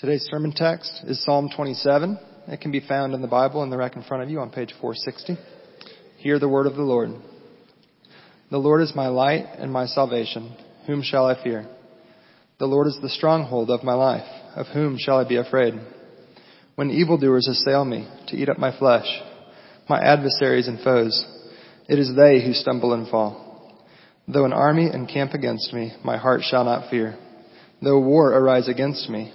Today's sermon text is Psalm 27. It can be found in the Bible in the rack in front of you on page 460. Hear the word of the Lord. The Lord is my light and my salvation. Whom shall I fear? The Lord is the stronghold of my life. Of whom shall I be afraid? When evildoers assail me to eat up my flesh, my adversaries and foes, it is they who stumble and fall. Though an army encamp against me, my heart shall not fear. Though war arise against me,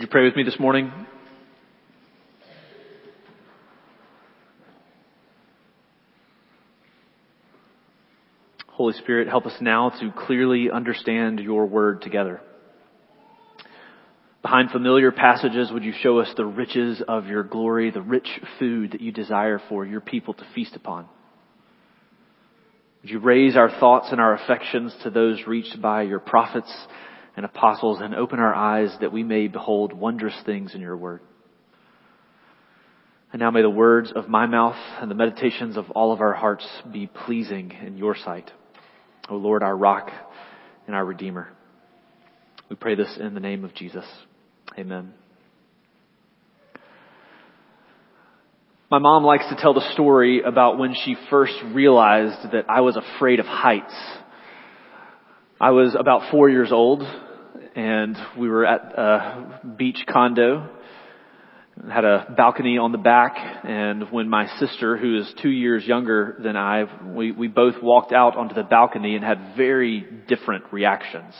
Would you pray with me this morning? Holy Spirit, help us now to clearly understand your word together. Behind familiar passages, would you show us the riches of your glory, the rich food that you desire for your people to feast upon? Would you raise our thoughts and our affections to those reached by your prophets and apostles and open our eyes that we may behold wondrous things in your word. And now may the words of my mouth and the meditations of all of our hearts be pleasing in your sight. O Lord, our rock and our redeemer. We pray this in the name of Jesus. Amen. My mom likes to tell the story about when she first realized that I was afraid of heights. I was about four years old and we were at a beach condo. Had a balcony on the back and when my sister, who is two years younger than I, we, we both walked out onto the balcony and had very different reactions.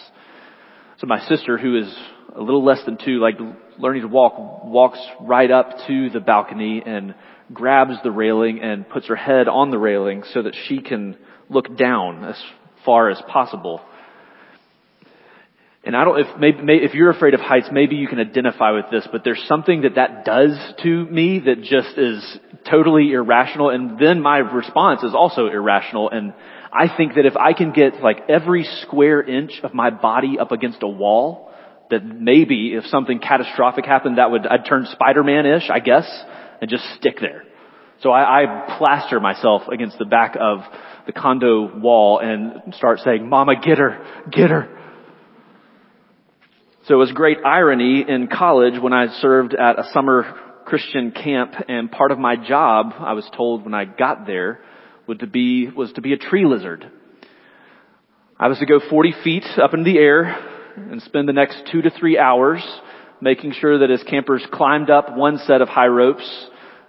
So my sister, who is a little less than two, like learning to walk, walks right up to the balcony and grabs the railing and puts her head on the railing so that she can look down as far as possible. And I don't, if maybe, if you're afraid of heights, maybe you can identify with this, but there's something that that does to me that just is totally irrational, and then my response is also irrational, and I think that if I can get like every square inch of my body up against a wall, that maybe if something catastrophic happened, that would, I'd turn Spider-Man-ish, I guess, and just stick there. So I, I plaster myself against the back of the condo wall and start saying, Mama, get her, get her. So it was great irony in college when I served at a summer Christian camp and part of my job, I was told when I got there, would to be, was to be a tree lizard. I was to go 40 feet up in the air and spend the next two to three hours making sure that as campers climbed up one set of high ropes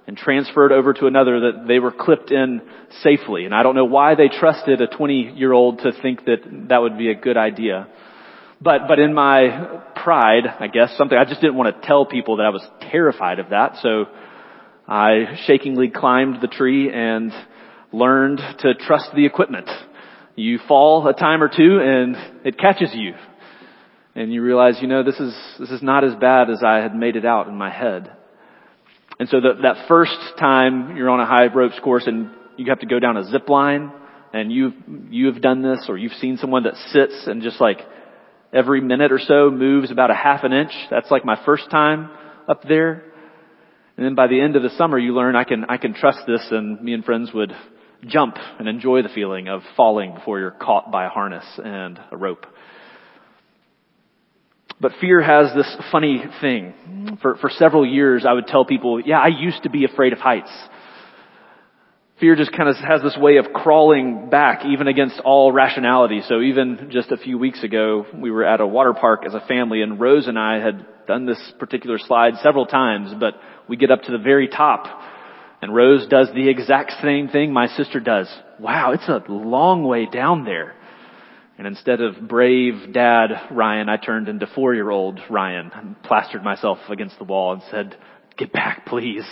and transferred over to another that they were clipped in safely. And I don't know why they trusted a 20 year old to think that that would be a good idea. But, but in my pride, I guess, something, I just didn't want to tell people that I was terrified of that. So I shakingly climbed the tree and learned to trust the equipment. You fall a time or two and it catches you. And you realize, you know, this is, this is not as bad as I had made it out in my head. And so the, that first time you're on a high ropes course and you have to go down a zip line and you've, you've done this or you've seen someone that sits and just like every minute or so moves about a half an inch. That's like my first time up there. And then by the end of the summer you learn I can, I can trust this and me and friends would jump and enjoy the feeling of falling before you're caught by a harness and a rope. But fear has this funny thing. For, for several years, I would tell people, yeah, I used to be afraid of heights. Fear just kind of has this way of crawling back even against all rationality. So even just a few weeks ago, we were at a water park as a family and Rose and I had done this particular slide several times, but we get up to the very top and Rose does the exact same thing my sister does. Wow, it's a long way down there. And instead of brave dad Ryan, I turned into four year old Ryan and plastered myself against the wall and said, get back please.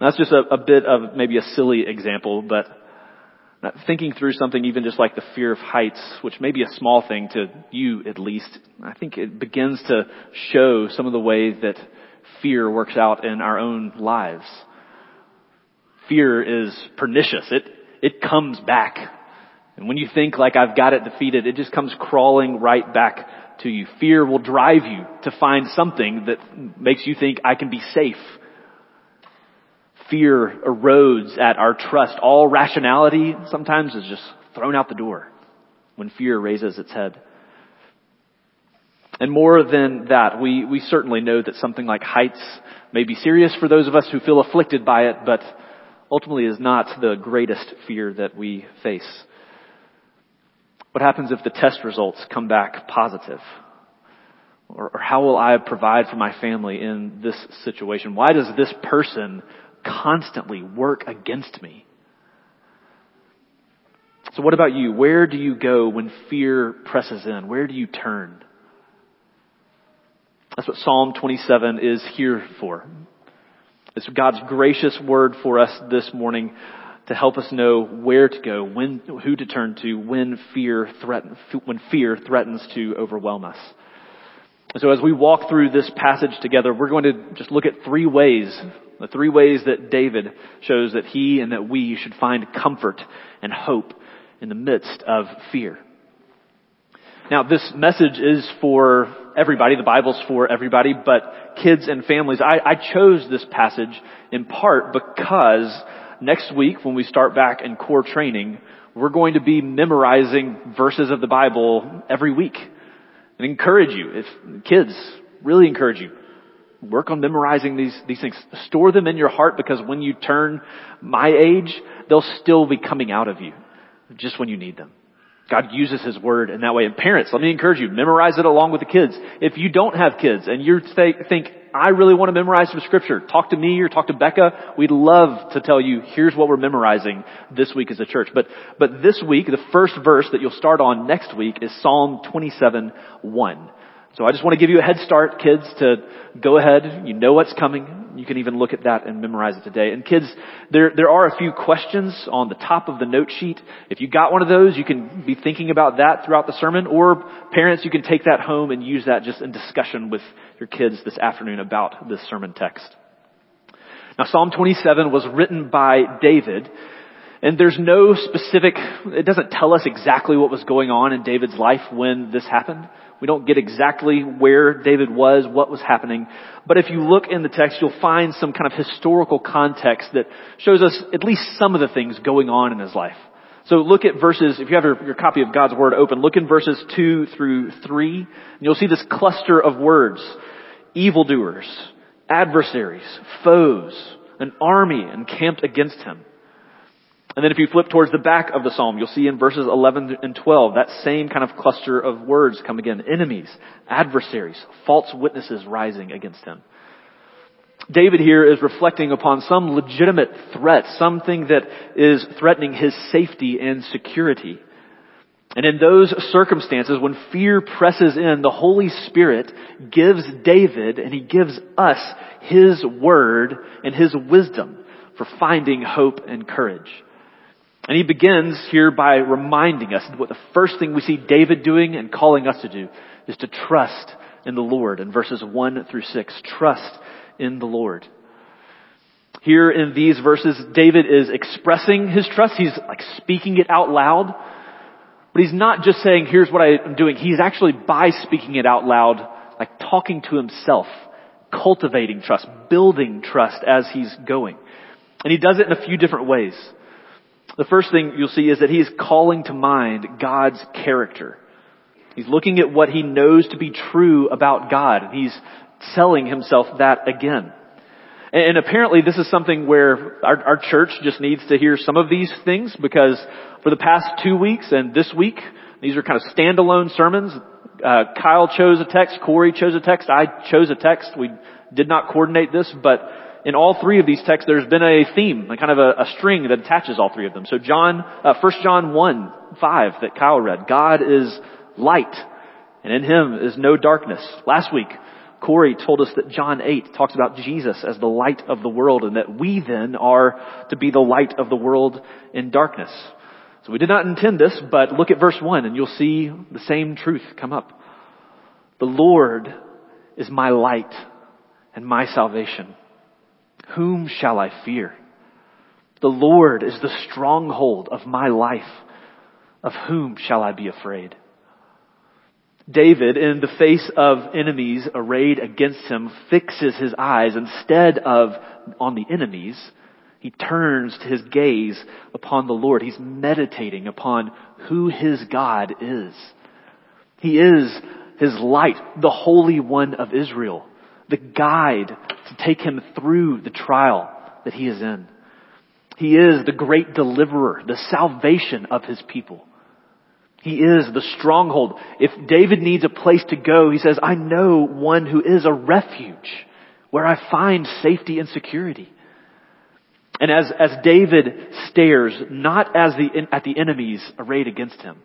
That's just a, a bit of maybe a silly example, but thinking through something even just like the fear of heights, which may be a small thing to you at least, I think it begins to show some of the ways that fear works out in our own lives. Fear is pernicious. It, it comes back and when you think like I've got it defeated, it just comes crawling right back to you. Fear will drive you to find something that makes you think I can be safe. Fear erodes at our trust. All rationality sometimes is just thrown out the door when fear raises its head. And more than that, we, we certainly know that something like heights may be serious for those of us who feel afflicted by it, but ultimately is not the greatest fear that we face. What happens if the test results come back positive? Or, or, how will I provide for my family in this situation? Why does this person constantly work against me? So what about you? Where do you go when fear presses in? Where do you turn? That's what Psalm 27 is here for. It's God's gracious word for us this morning to help us know where to go, when, who to turn to when fear threatens, when fear threatens to overwhelm us. So as we walk through this passage together, we're going to just look at three ways, the three ways that David shows that he and that we should find comfort and hope in the midst of fear. Now this message is for everybody, the Bible's for everybody, but kids and families, I, I chose this passage in part because next week when we start back in core training, we're going to be memorizing verses of the Bible every week. And encourage you, if kids, really encourage you. Work on memorizing these, these things. Store them in your heart because when you turn my age, they'll still be coming out of you just when you need them. God uses His Word in that way. And parents, let me encourage you, memorize it along with the kids. If you don't have kids and you think, I really want to memorize some scripture. Talk to me or talk to Becca. We'd love to tell you, here's what we're memorizing this week as a church. But, but this week, the first verse that you'll start on next week is Psalm 27, 1. So I just want to give you a head start, kids, to go ahead. You know what's coming. You can even look at that and memorize it today. And kids, there, there are a few questions on the top of the note sheet. If you got one of those, you can be thinking about that throughout the sermon. Or parents, you can take that home and use that just in discussion with your kids this afternoon about this sermon text. Now Psalm 27 was written by David. And there's no specific, it doesn't tell us exactly what was going on in David's life when this happened. We don't get exactly where David was, what was happening. But if you look in the text, you'll find some kind of historical context that shows us at least some of the things going on in his life. So look at verses, if you have your, your copy of God's Word open, look in verses 2 through 3, and you'll see this cluster of words. Evildoers, adversaries, foes, an army encamped against him. And then if you flip towards the back of the psalm, you'll see in verses 11 and 12, that same kind of cluster of words come again. Enemies, adversaries, false witnesses rising against him. David here is reflecting upon some legitimate threat, something that is threatening his safety and security. And in those circumstances, when fear presses in, the Holy Spirit gives David and he gives us his word and his wisdom for finding hope and courage. And he begins here by reminding us what the first thing we see David doing and calling us to do is to trust in the Lord in verses 1 through 6. Trust in the Lord. Here in these verses, David is expressing his trust. He's like speaking it out loud. But he's not just saying, here's what I'm doing. He's actually, by speaking it out loud, like talking to himself, cultivating trust, building trust as he's going. And he does it in a few different ways. The first thing you'll see is that he's calling to mind God's character. He's looking at what he knows to be true about God, he's telling himself that again. And apparently this is something where our, our, church just needs to hear some of these things because for the past two weeks and this week, these are kind of standalone sermons. Uh, Kyle chose a text, Corey chose a text, I chose a text. We did not coordinate this, but in all three of these texts, there's been a theme, a kind of a, a string that attaches all three of them. So John, uh, 1 John 1, 5 that Kyle read, God is light, and in Him is no darkness. Last week, Corey told us that John 8 talks about Jesus as the light of the world and that we then are to be the light of the world in darkness. So we did not intend this, but look at verse 1 and you'll see the same truth come up. The Lord is my light and my salvation. Whom shall I fear? The Lord is the stronghold of my life. Of whom shall I be afraid? David, in the face of enemies arrayed against him, fixes his eyes instead of on the enemies. He turns his gaze upon the Lord. He's meditating upon who his God is. He is his light, the Holy One of Israel, the guide to take him through the trial that he is in. He is the great deliverer, the salvation of his people. He is the stronghold. If David needs a place to go, he says, I know one who is a refuge where I find safety and security. And as, as David stares, not as the, at the enemies arrayed against him,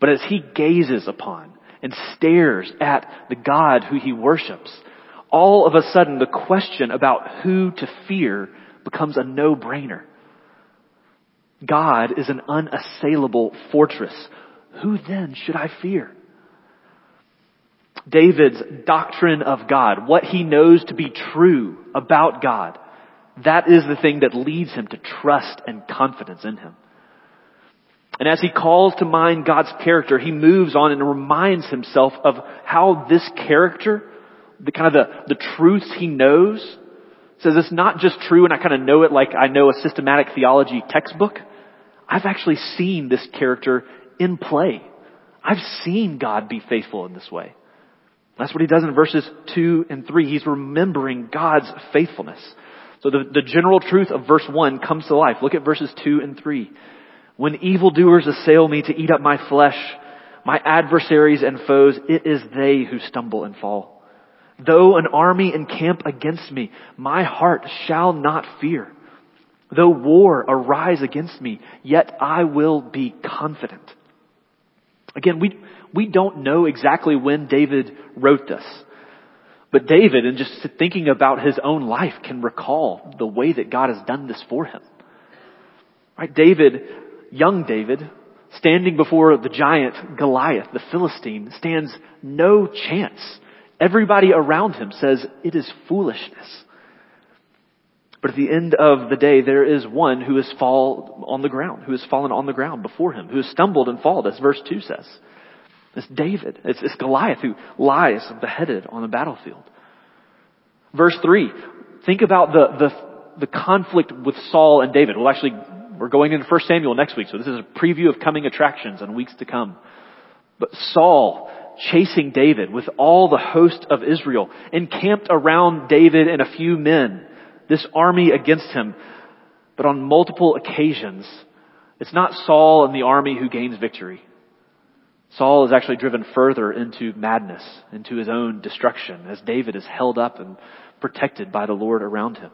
but as he gazes upon and stares at the God who he worships, all of a sudden the question about who to fear becomes a no-brainer. God is an unassailable fortress who then should I fear? David's doctrine of God, what he knows to be true about God, that is the thing that leads him to trust and confidence in him. And as he calls to mind God's character, he moves on and reminds himself of how this character, the kind of the, the truths he knows, says it's not just true and I kind of know it like I know a systematic theology textbook. I've actually seen this character in play. I've seen God be faithful in this way. That's what he does in verses 2 and 3. He's remembering God's faithfulness. So the, the general truth of verse 1 comes to life. Look at verses 2 and 3. When evildoers assail me to eat up my flesh, my adversaries and foes, it is they who stumble and fall. Though an army encamp against me, my heart shall not fear. Though war arise against me, yet I will be confident. Again, we, we don't know exactly when David wrote this. But David, in just thinking about his own life, can recall the way that God has done this for him. Right? David, young David, standing before the giant Goliath, the Philistine, stands no chance. Everybody around him says it is foolishness. But at the end of the day, there is one who has fallen on the ground, who has fallen on the ground before him, who has stumbled and fallen, as verse 2 says. It's David. It's, it's Goliath who lies beheaded on the battlefield. Verse 3, think about the, the, the conflict with Saul and David. Well, actually, we're going into 1 Samuel next week, so this is a preview of coming attractions and weeks to come. But Saul chasing David with all the host of Israel, encamped around David and a few men this army against him. But on multiple occasions, it's not Saul and the army who gains victory. Saul is actually driven further into madness, into his own destruction, as David is held up and protected by the Lord around him.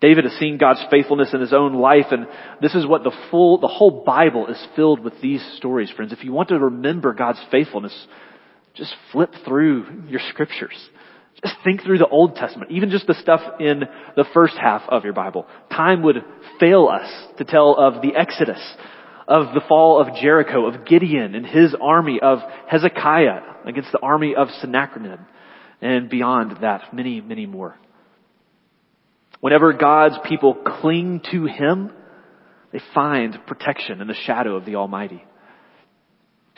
David has seen God's faithfulness in his own life, and this is what the full, the whole Bible is filled with these stories, friends. If you want to remember God's faithfulness, just flip through your scriptures. Think through the Old Testament, even just the stuff in the first half of your Bible. Time would fail us to tell of the Exodus, of the fall of Jericho, of Gideon and his army, of Hezekiah against the army of Sennacherib. and beyond that, many, many more. Whenever God's people cling to Him, they find protection in the shadow of the Almighty.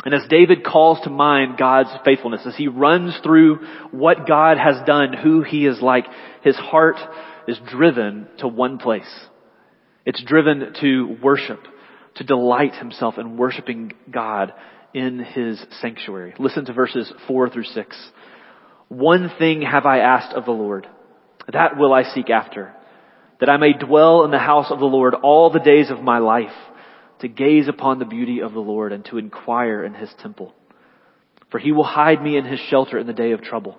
And as David calls to mind God's faithfulness, as he runs through what God has done, who he is like, his heart is driven to one place. It's driven to worship, to delight himself in worshiping God in his sanctuary. Listen to verses four through six. One thing have I asked of the Lord. That will I seek after. That I may dwell in the house of the Lord all the days of my life, to gaze upon the beauty of the Lord and to inquire in his temple. For he will hide me in his shelter in the day of trouble.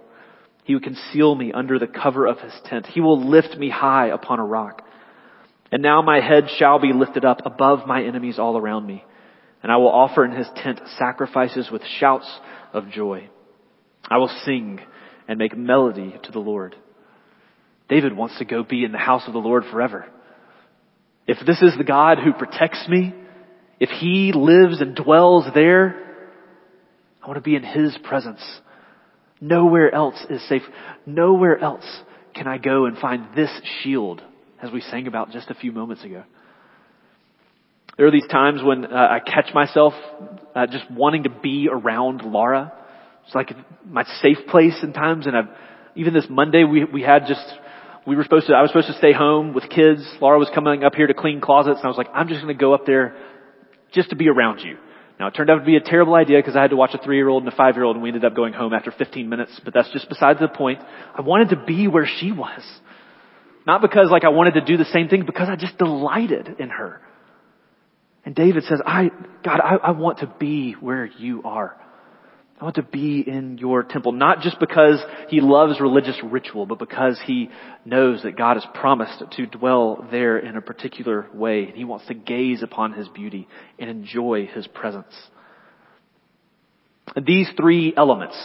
He will conceal me under the cover of his tent. He will lift me high upon a rock. And now my head shall be lifted up above my enemies all around me. And I will offer in his tent sacrifices with shouts of joy. I will sing and make melody to the Lord. David wants to go be in the house of the Lord forever. If this is the God who protects me, if he lives and dwells there, I want to be in his presence. Nowhere else is safe. Nowhere else can I go and find this shield, as we sang about just a few moments ago. There are these times when uh, I catch myself uh, just wanting to be around Laura. It's like my safe place in times, and I've, even this Monday we we had just we were supposed to, I was supposed to stay home with kids. Laura was coming up here to clean closets and I was like, I'm just going to go up there just to be around you. Now it turned out to be a terrible idea because I had to watch a three year old and a five year old and we ended up going home after 15 minutes, but that's just besides the point. I wanted to be where she was. Not because like I wanted to do the same thing, because I just delighted in her. And David says, I, God, I, I want to be where you are. I want to be in your temple, not just because he loves religious ritual, but because he knows that God has promised to dwell there in a particular way. And he wants to gaze upon his beauty and enjoy his presence. And these three elements,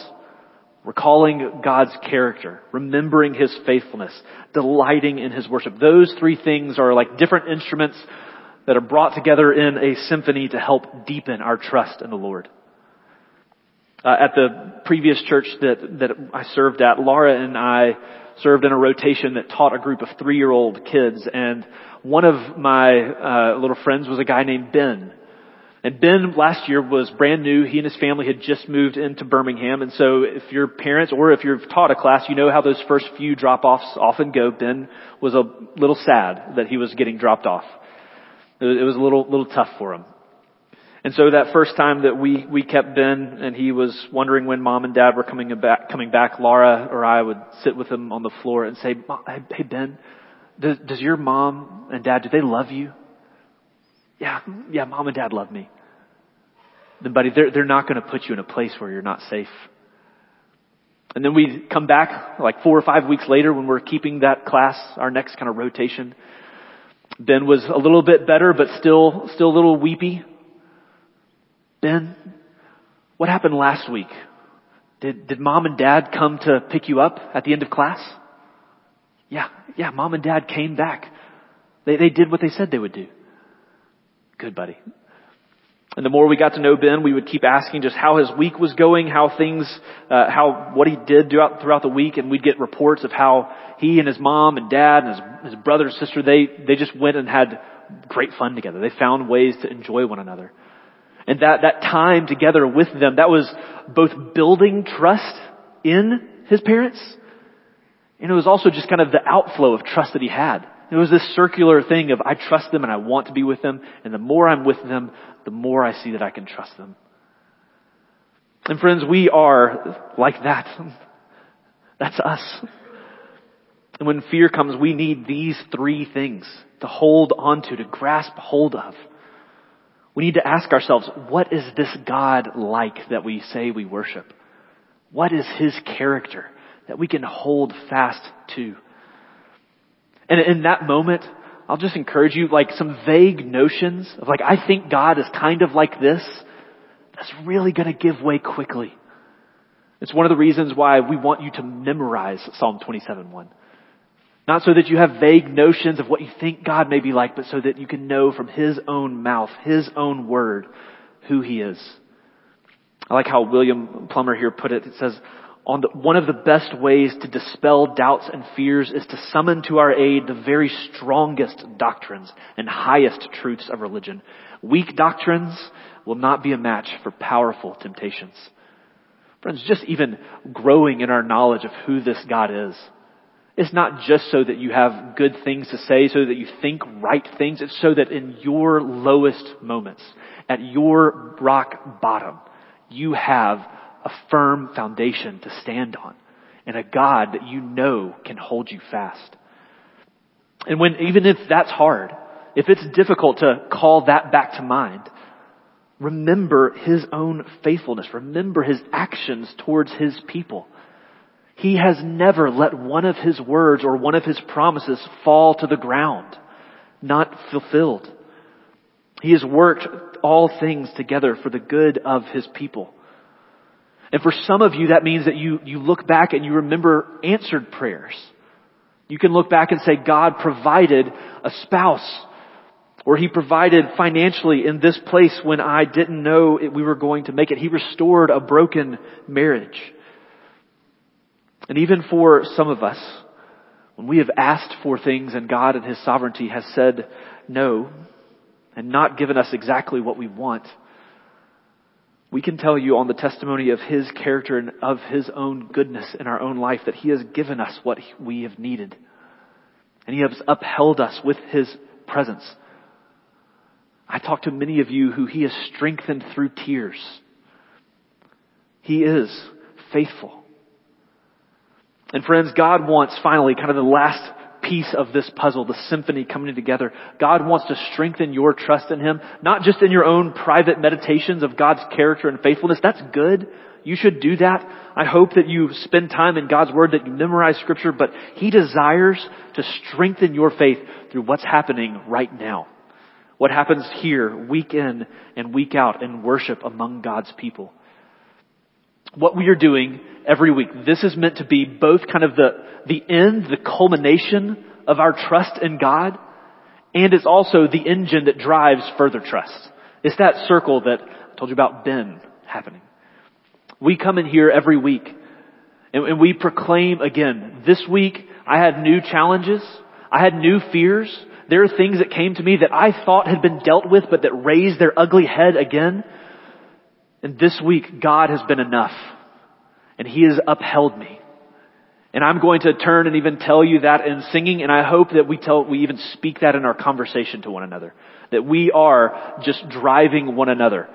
recalling God's character, remembering his faithfulness, delighting in his worship, those three things are like different instruments that are brought together in a symphony to help deepen our trust in the Lord. Uh, at the previous church that, that I served at, Laura and I served in a rotation that taught a group of three-year-old kids, and one of my uh, little friends was a guy named Ben. And Ben last year was brand new. He and his family had just moved into Birmingham, and so if your parents or if you've taught a class, you know how those first few drop-offs often go. Ben was a little sad that he was getting dropped off. It was a little little tough for him. And so that first time that we, we kept Ben and he was wondering when mom and dad were coming back, coming back, Laura or I would sit with him on the floor and say, Hey Ben, does, does your mom and dad, do they love you? Yeah, yeah, mom and dad love me. Then buddy, they're, they're not going to put you in a place where you're not safe. And then we'd come back like four or five weeks later when we're keeping that class, our next kind of rotation. Ben was a little bit better, but still, still a little weepy. Ben, what happened last week? Did, did mom and dad come to pick you up at the end of class? Yeah, yeah, mom and dad came back. They, they did what they said they would do. Good buddy. And the more we got to know Ben, we would keep asking just how his week was going, how things, uh, how, what he did throughout, throughout the week, and we'd get reports of how he and his mom and dad and his, his brother and sister, they, they just went and had great fun together. They found ways to enjoy one another. And that, that time together with them, that was both building trust in his parents, and it was also just kind of the outflow of trust that he had. It was this circular thing of I trust them and I want to be with them, and the more I'm with them, the more I see that I can trust them. And friends, we are like that. That's us. And when fear comes, we need these three things to hold onto, to grasp hold of. We need to ask ourselves, what is this God like that we say we worship? What is His character that we can hold fast to? And in that moment, I'll just encourage you, like some vague notions of like, I think God is kind of like this, that's really gonna give way quickly. It's one of the reasons why we want you to memorize Psalm 27.1. Not so that you have vague notions of what you think God may be like, but so that you can know from His own mouth, His own word, who He is. I like how William Plumer here put it. It says, on the, one of the best ways to dispel doubts and fears is to summon to our aid the very strongest doctrines and highest truths of religion. Weak doctrines will not be a match for powerful temptations. Friends, just even growing in our knowledge of who this God is. It's not just so that you have good things to say, so that you think right things. It's so that in your lowest moments, at your rock bottom, you have a firm foundation to stand on and a God that you know can hold you fast. And when, even if that's hard, if it's difficult to call that back to mind, remember His own faithfulness. Remember His actions towards His people. He has never let one of His words or one of His promises fall to the ground, not fulfilled. He has worked all things together for the good of His people. And for some of you, that means that you, you look back and you remember answered prayers. You can look back and say, God provided a spouse, or He provided financially in this place when I didn't know we were going to make it. He restored a broken marriage. And even for some of us, when we have asked for things and God and His sovereignty has said no, and not given us exactly what we want, we can tell you on the testimony of His character and of His own goodness in our own life that He has given us what we have needed. And He has upheld us with His presence. I talk to many of you who He has strengthened through tears. He is faithful. And friends, God wants finally kind of the last piece of this puzzle, the symphony coming together. God wants to strengthen your trust in Him, not just in your own private meditations of God's character and faithfulness. That's good. You should do that. I hope that you spend time in God's Word, that you memorize Scripture, but He desires to strengthen your faith through what's happening right now. What happens here, week in and week out in worship among God's people. What we are doing every week, this is meant to be both kind of the, the end, the culmination of our trust in God, and it's also the engine that drives further trust. It's that circle that I told you about Ben happening. We come in here every week and, and we proclaim again, this week I had new challenges. I had new fears. There are things that came to me that I thought had been dealt with, but that raised their ugly head again. And this week, God has been enough. And He has upheld me. And I'm going to turn and even tell you that in singing, and I hope that we tell, we even speak that in our conversation to one another. That we are just driving one another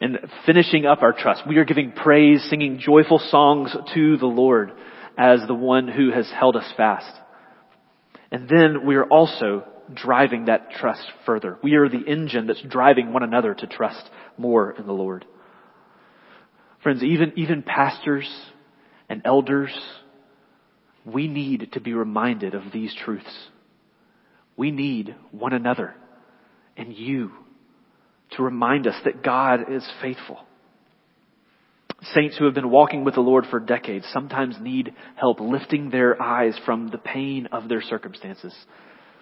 and finishing up our trust. We are giving praise, singing joyful songs to the Lord as the one who has held us fast. And then we are also driving that trust further. We are the engine that's driving one another to trust more in the Lord. Friends, even, even pastors and elders, we need to be reminded of these truths. We need one another and you to remind us that God is faithful. Saints who have been walking with the Lord for decades sometimes need help lifting their eyes from the pain of their circumstances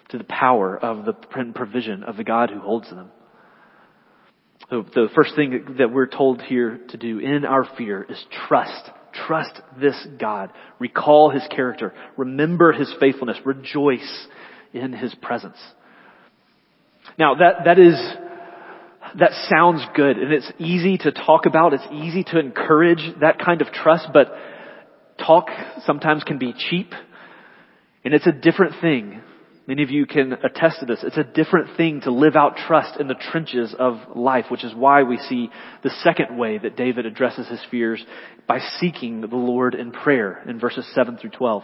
to the power of the provision of the God who holds them. So the first thing that we're told here to do in our fear is trust. Trust this God. Recall His character. Remember His faithfulness. Rejoice in His presence. Now that, that is, that sounds good and it's easy to talk about. It's easy to encourage that kind of trust, but talk sometimes can be cheap and it's a different thing Many of you can attest to this. It's a different thing to live out trust in the trenches of life, which is why we see the second way that David addresses his fears by seeking the Lord in prayer in verses 7 through 12.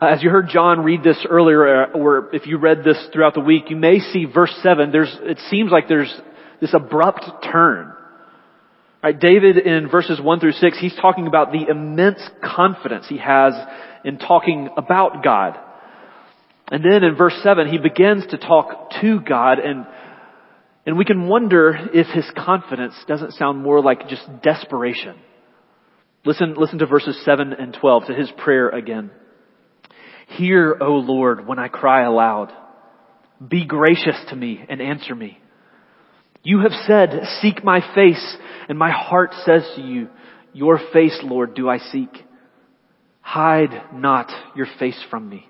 Uh, as you heard John read this earlier, uh, or if you read this throughout the week, you may see verse 7, there's, it seems like there's this abrupt turn. Right, David in verses 1 through 6, he's talking about the immense confidence he has in talking about God and then in verse 7, he begins to talk to God and, and we can wonder if his confidence doesn't sound more like just desperation. Listen, listen to verses 7 and 12 to his prayer again. Hear, O Lord, when I cry aloud. Be gracious to me and answer me. You have said, seek my face, and my heart says to you, Your face, Lord, do I seek. Hide not your face from me.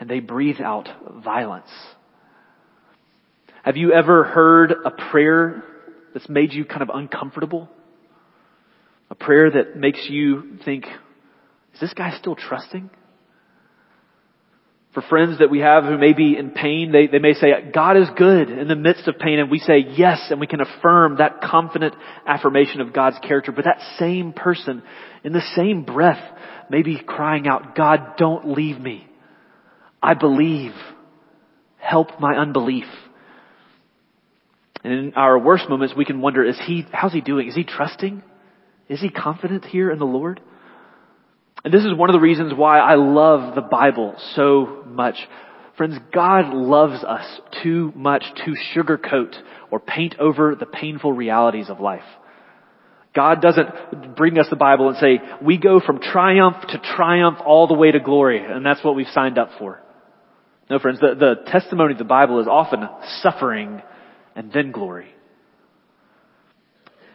and they breathe out violence. Have you ever heard a prayer that's made you kind of uncomfortable? A prayer that makes you think, is this guy still trusting? For friends that we have who may be in pain, they, they may say, God is good in the midst of pain, and we say yes, and we can affirm that confident affirmation of God's character. But that same person, in the same breath, may be crying out, God, don't leave me. I believe. Help my unbelief. And in our worst moments, we can wonder, is he, how's he doing? Is he trusting? Is he confident here in the Lord? And this is one of the reasons why I love the Bible so much. Friends, God loves us too much to sugarcoat or paint over the painful realities of life. God doesn't bring us the Bible and say, we go from triumph to triumph all the way to glory, and that's what we've signed up for. No, friends, the, the testimony of the Bible is often suffering and then glory.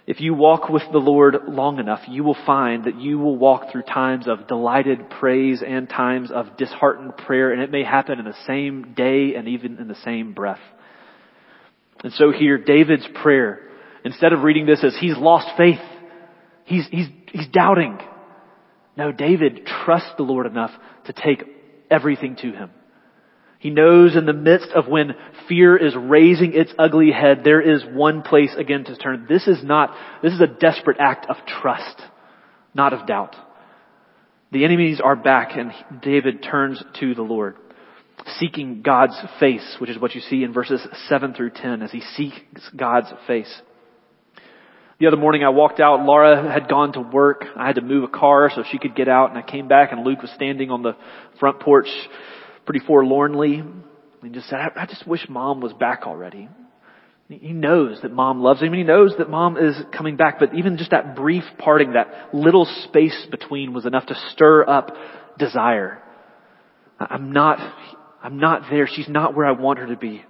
If you walk with the Lord long enough, you will find that you will walk through times of delighted praise and times of disheartened prayer, and it may happen in the same day and even in the same breath. And so here, David's prayer, instead of reading this as he's lost faith, he's, he's, he's doubting. No, David trusts the Lord enough to take everything to him. He knows in the midst of when fear is raising its ugly head, there is one place again to turn. This is not, this is a desperate act of trust, not of doubt. The enemies are back and David turns to the Lord, seeking God's face, which is what you see in verses 7 through 10 as he seeks God's face. The other morning I walked out, Laura had gone to work. I had to move a car so she could get out and I came back and Luke was standing on the front porch pretty forlornly and just said, I, I just wish mom was back already. He knows that mom loves him and he knows that mom is coming back, but even just that brief parting, that little space between was enough to stir up desire. I'm not, I'm not there. She's not where I want her to be.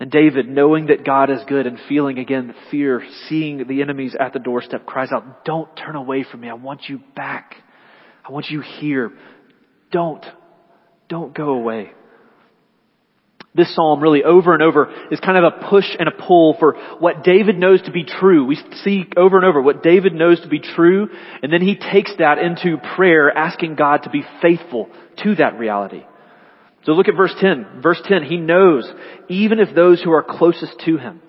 And David, knowing that God is good and feeling again fear, seeing the enemies at the doorstep, cries out, don't turn away from me. I want you back. I want you here. Don't don't go away. This psalm really over and over is kind of a push and a pull for what David knows to be true. We see over and over what David knows to be true, and then he takes that into prayer, asking God to be faithful to that reality. So look at verse 10. Verse 10, he knows even if those who are closest to him,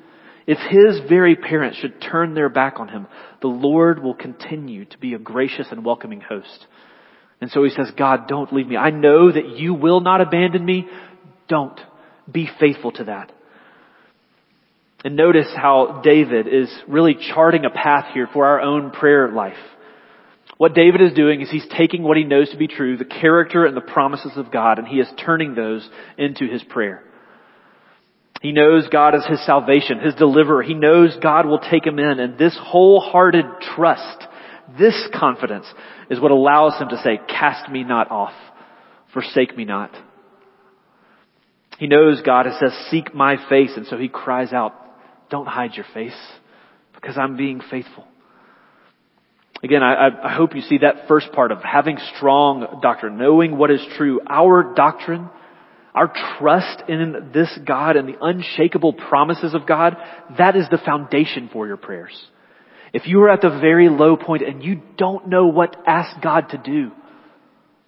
if his very parents should turn their back on him, the Lord will continue to be a gracious and welcoming host. And so he says, God, don't leave me. I know that you will not abandon me. Don't. Be faithful to that. And notice how David is really charting a path here for our own prayer life. What David is doing is he's taking what he knows to be true, the character and the promises of God, and he is turning those into his prayer. He knows God is his salvation, his deliverer. He knows God will take him in, and this wholehearted trust this confidence is what allows him to say, cast me not off, forsake me not. He knows God has says, seek my face, and so he cries out, don't hide your face, because I'm being faithful. Again, I, I hope you see that first part of having strong doctrine, knowing what is true. Our doctrine, our trust in this God and the unshakable promises of God, that is the foundation for your prayers. If you are at the very low point and you don't know what to ask God to do,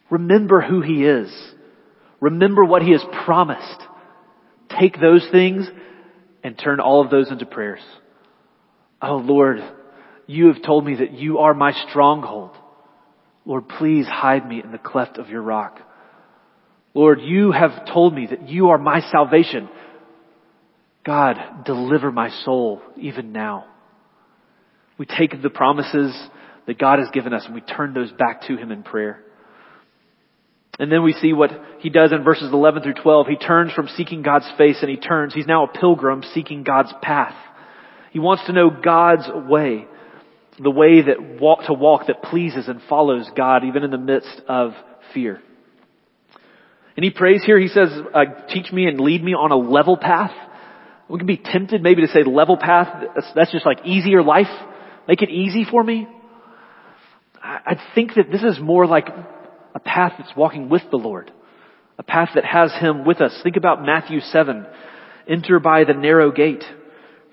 remember who He is. Remember what He has promised. Take those things and turn all of those into prayers. Oh Lord, you have told me that you are my stronghold. Lord, please hide me in the cleft of your rock. Lord, you have told me that you are my salvation. God, deliver my soul even now. We take the promises that God has given us and we turn those back to Him in prayer. And then we see what he does in verses 11 through 12. He turns from seeking God's face and he turns. He's now a pilgrim seeking God's path. He wants to know God's way. The way that walk, to walk that pleases and follows God even in the midst of fear. And he prays here, he says, uh, teach me and lead me on a level path. We can be tempted maybe to say level path, that's, that's just like easier life. Make it easy for me. I, think that this is more like a path that's walking with the Lord. A path that has Him with us. Think about Matthew 7. Enter by the narrow gate.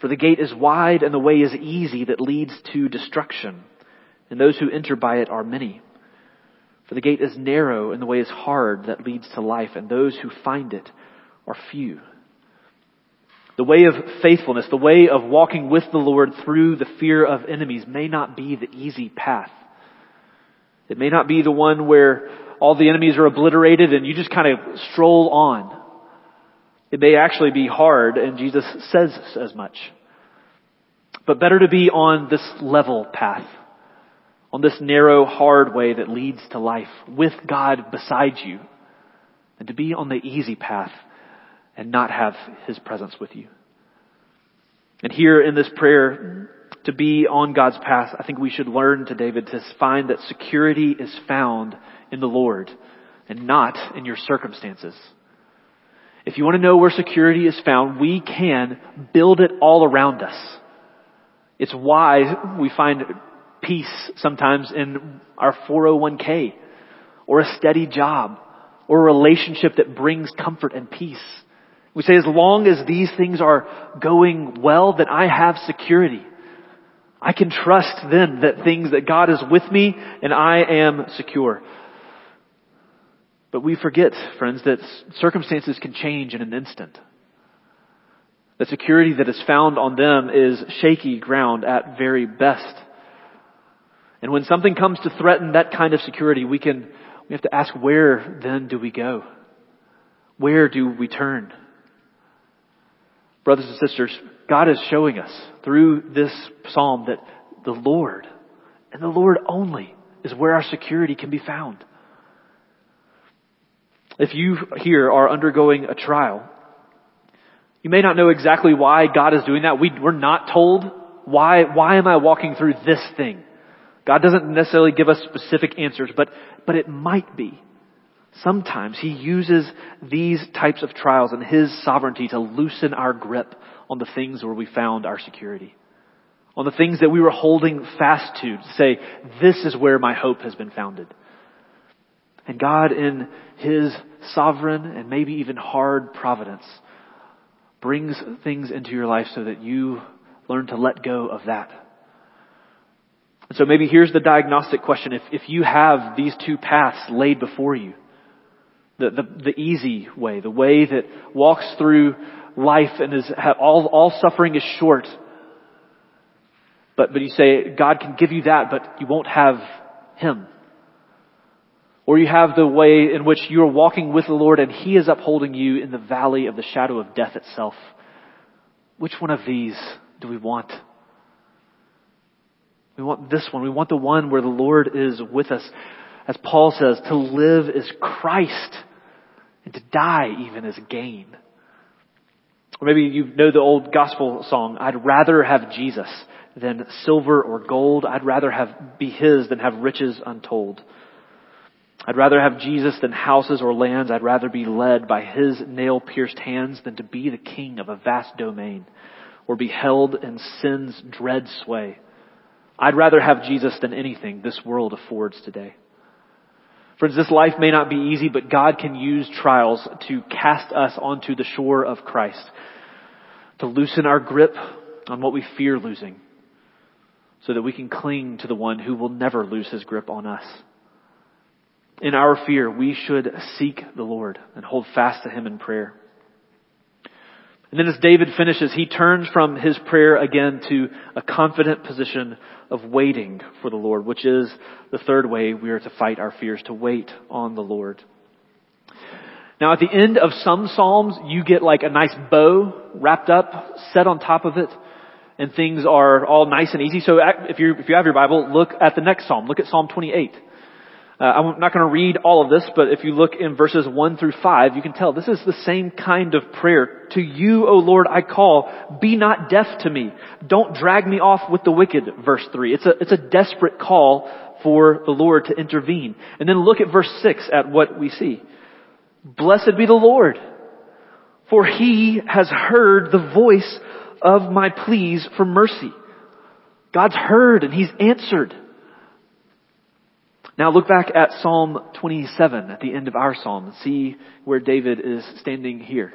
For the gate is wide and the way is easy that leads to destruction. And those who enter by it are many. For the gate is narrow and the way is hard that leads to life, and those who find it are few. The way of faithfulness, the way of walking with the Lord through the fear of enemies may not be the easy path. It may not be the one where all the enemies are obliterated and you just kind of stroll on. It may actually be hard and Jesus says as much. But better to be on this level path on this narrow, hard way that leads to life with God beside you than to be on the easy path and not have His presence with you. And here in this prayer, to be on God's path, I think we should learn to David to find that security is found in the Lord and not in your circumstances. If you want to know where security is found, we can build it all around us. It's why we find peace sometimes in our 401k or a steady job or a relationship that brings comfort and peace. We say as long as these things are going well, then I have security. I can trust then that things that God is with me and I am secure. But we forget, friends, that circumstances can change in an instant. The security that is found on them is shaky ground at very best. And when something comes to threaten that kind of security, we can, we have to ask where then do we go? Where do we turn? Brothers and sisters, God is showing us through this psalm that the Lord and the Lord only is where our security can be found. If you here are undergoing a trial, you may not know exactly why God is doing that. We, we're not told why, why am I walking through this thing? God doesn't necessarily give us specific answers, but, but it might be. Sometimes He uses these types of trials and His sovereignty to loosen our grip on the things where we found our security. On the things that we were holding fast to, to say, this is where my hope has been founded. And God in His sovereign and maybe even hard providence brings things into your life so that you learn to let go of that and so maybe here's the diagnostic question. If, if you have these two paths laid before you, the, the, the easy way, the way that walks through life and is, all, all suffering is short. But, but you say, God can give you that, but you won't have Him. Or you have the way in which you are walking with the Lord and He is upholding you in the valley of the shadow of death itself. Which one of these do we want? We want this one. We want the one where the Lord is with us. As Paul says, to live is Christ and to die even is gain. Or maybe you know the old gospel song, I'd rather have Jesus than silver or gold. I'd rather have, be His than have riches untold. I'd rather have Jesus than houses or lands. I'd rather be led by His nail pierced hands than to be the king of a vast domain or be held in sin's dread sway. I'd rather have Jesus than anything this world affords today. Friends, this life may not be easy, but God can use trials to cast us onto the shore of Christ, to loosen our grip on what we fear losing, so that we can cling to the one who will never lose his grip on us. In our fear, we should seek the Lord and hold fast to him in prayer. And then as David finishes, he turns from his prayer again to a confident position of waiting for the Lord, which is the third way we are to fight our fears, to wait on the Lord. Now at the end of some Psalms, you get like a nice bow wrapped up, set on top of it, and things are all nice and easy. So if you if you have your Bible, look at the next psalm. Look at Psalm 28. Uh, I'm not going to read all of this, but if you look in verses 1 through 5, you can tell this is the same kind of prayer. To you, O Lord, I call. Be not deaf to me. Don't drag me off with the wicked, verse 3. It's a, it's a desperate call for the Lord to intervene. And then look at verse 6 at what we see. Blessed be the Lord, for he has heard the voice of my pleas for mercy. God's heard and he's answered. Now look back at Psalm 27 at the end of our psalm and see where David is standing here.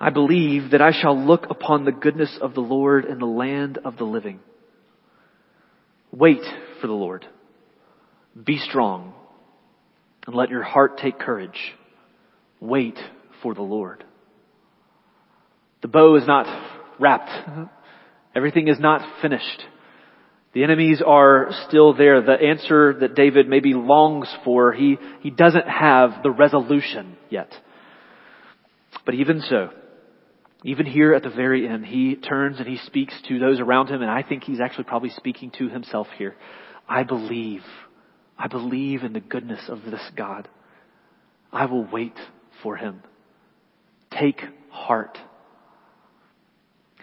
I believe that I shall look upon the goodness of the Lord in the land of the living. Wait for the Lord. Be strong and let your heart take courage. Wait for the Lord. The bow is not wrapped. Mm-hmm. Everything is not finished. The enemies are still there. The answer that David maybe longs for, he, he doesn't have the resolution yet. But even so, even here at the very end, he turns and he speaks to those around him, and I think he's actually probably speaking to himself here. I believe. I believe in the goodness of this God. I will wait for him. Take heart.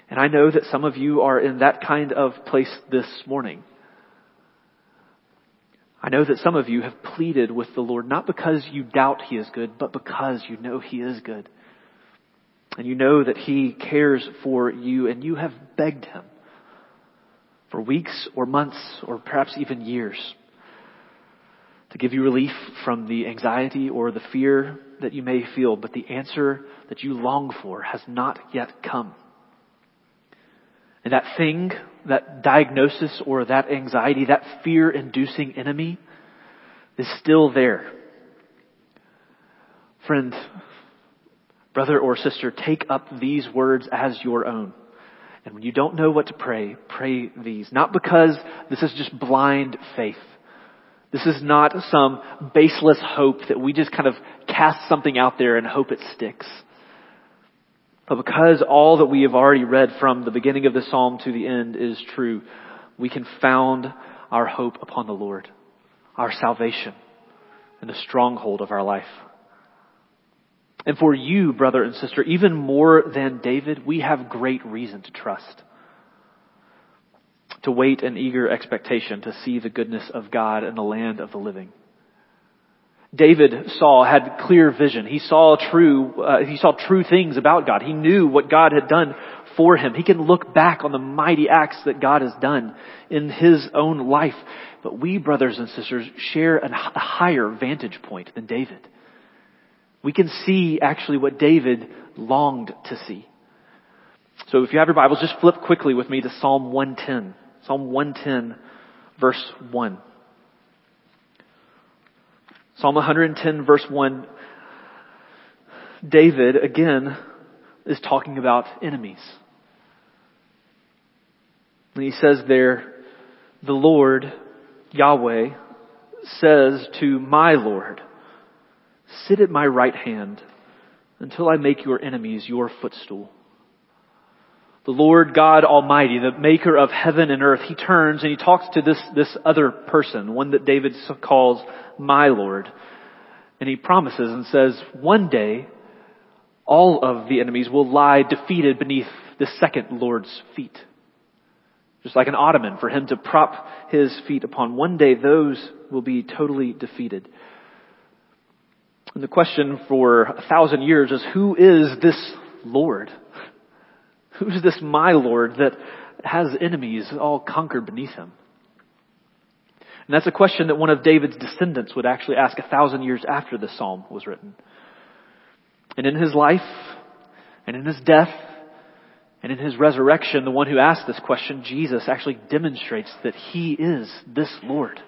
And I know that some of you are in that kind of place this morning. I know that some of you have pleaded with the Lord not because you doubt He is good, but because you know He is good. And you know that He cares for you and you have begged Him for weeks or months or perhaps even years to give you relief from the anxiety or the fear that you may feel, but the answer that you long for has not yet come. And that thing, that diagnosis or that anxiety, that fear inducing enemy is still there. Friend, brother or sister, take up these words as your own. And when you don't know what to pray, pray these. Not because this is just blind faith. This is not some baseless hope that we just kind of cast something out there and hope it sticks. But because all that we have already read from the beginning of the psalm to the end is true, we can found our hope upon the Lord, our salvation, and the stronghold of our life. And for you, brother and sister, even more than David, we have great reason to trust. To wait in eager expectation to see the goodness of God in the land of the living. David saw, had clear vision. He saw true, uh, he saw true things about God. He knew what God had done for him. He can look back on the mighty acts that God has done in his own life. But we, brothers and sisters, share a higher vantage point than David. We can see actually what David longed to see. So if you have your Bibles, just flip quickly with me to Psalm 110. Psalm 110, verse 1. Psalm 110 verse 1, David again is talking about enemies. And he says there, the Lord, Yahweh, says to my Lord, sit at my right hand until I make your enemies your footstool. The Lord God Almighty, the maker of heaven and earth, he turns and he talks to this, this other person, one that David calls my Lord. And he promises and says, one day, all of the enemies will lie defeated beneath the second Lord's feet. Just like an ottoman for him to prop his feet upon. One day those will be totally defeated. And the question for a thousand years is who is this Lord? Who's this my Lord that has enemies all conquered beneath him? And that's a question that one of David's descendants would actually ask a thousand years after the psalm was written. And in his life, and in his death, and in his resurrection, the one who asked this question, Jesus, actually demonstrates that he is this Lord.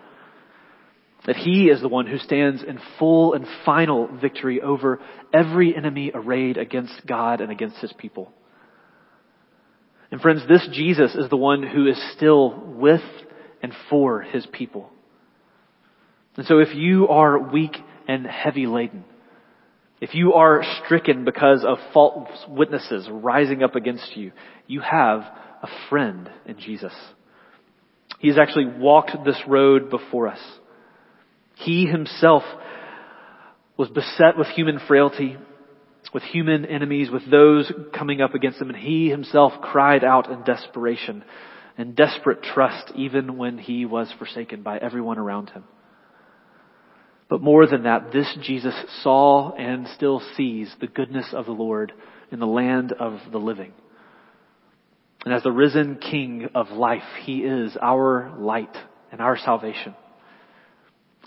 That he is the one who stands in full and final victory over every enemy arrayed against God and against his people. And friends, this Jesus is the one who is still with and for his people. And so if you are weak and heavy laden, If you are stricken because of false witnesses rising up against you, you have a friend in Jesus. He has actually walked this road before us. He himself was beset with human frailty, with human enemies, with those coming up against him, and he himself cried out in desperation and desperate trust even when he was forsaken by everyone around him. But more than that, this Jesus saw and still sees the goodness of the Lord in the land of the living. And as the risen King of life, He is our light and our salvation.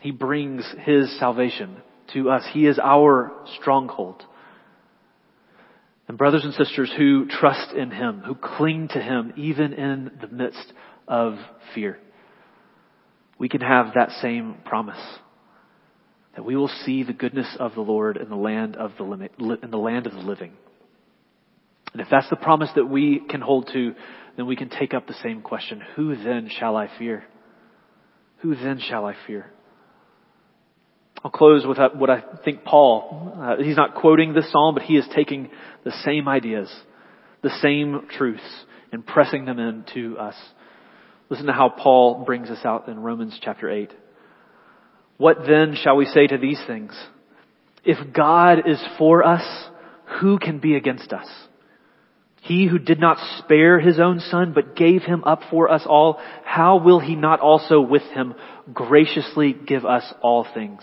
He brings His salvation to us. He is our stronghold. And brothers and sisters who trust in Him, who cling to Him even in the midst of fear, we can have that same promise that we will see the goodness of the Lord in the land of the limit, in the land of the living. And if that's the promise that we can hold to, then we can take up the same question. Who then shall I fear? Who then shall I fear? I'll close with what I think Paul, uh, he's not quoting this psalm, but he is taking the same ideas, the same truths, and pressing them into us. Listen to how Paul brings us out in Romans chapter 8. What then shall we say to these things? If God is for us, who can be against us? He who did not spare his own son, but gave him up for us all, how will he not also with him graciously give us all things?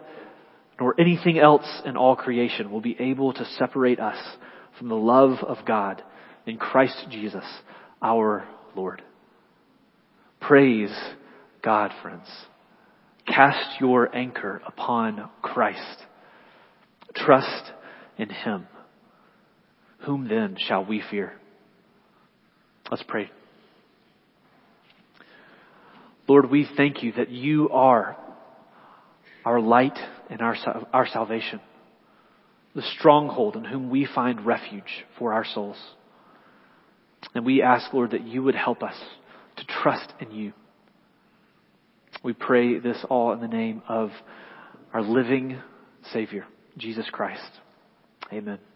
nor anything else in all creation will be able to separate us from the love of God in Christ Jesus, our Lord. Praise God, friends. Cast your anchor upon Christ. Trust in Him. Whom then shall we fear? Let's pray. Lord, we thank you that you are our light and our, our salvation, the stronghold in whom we find refuge for our souls. And we ask, Lord, that you would help us to trust in you. We pray this all in the name of our living Savior, Jesus Christ. Amen.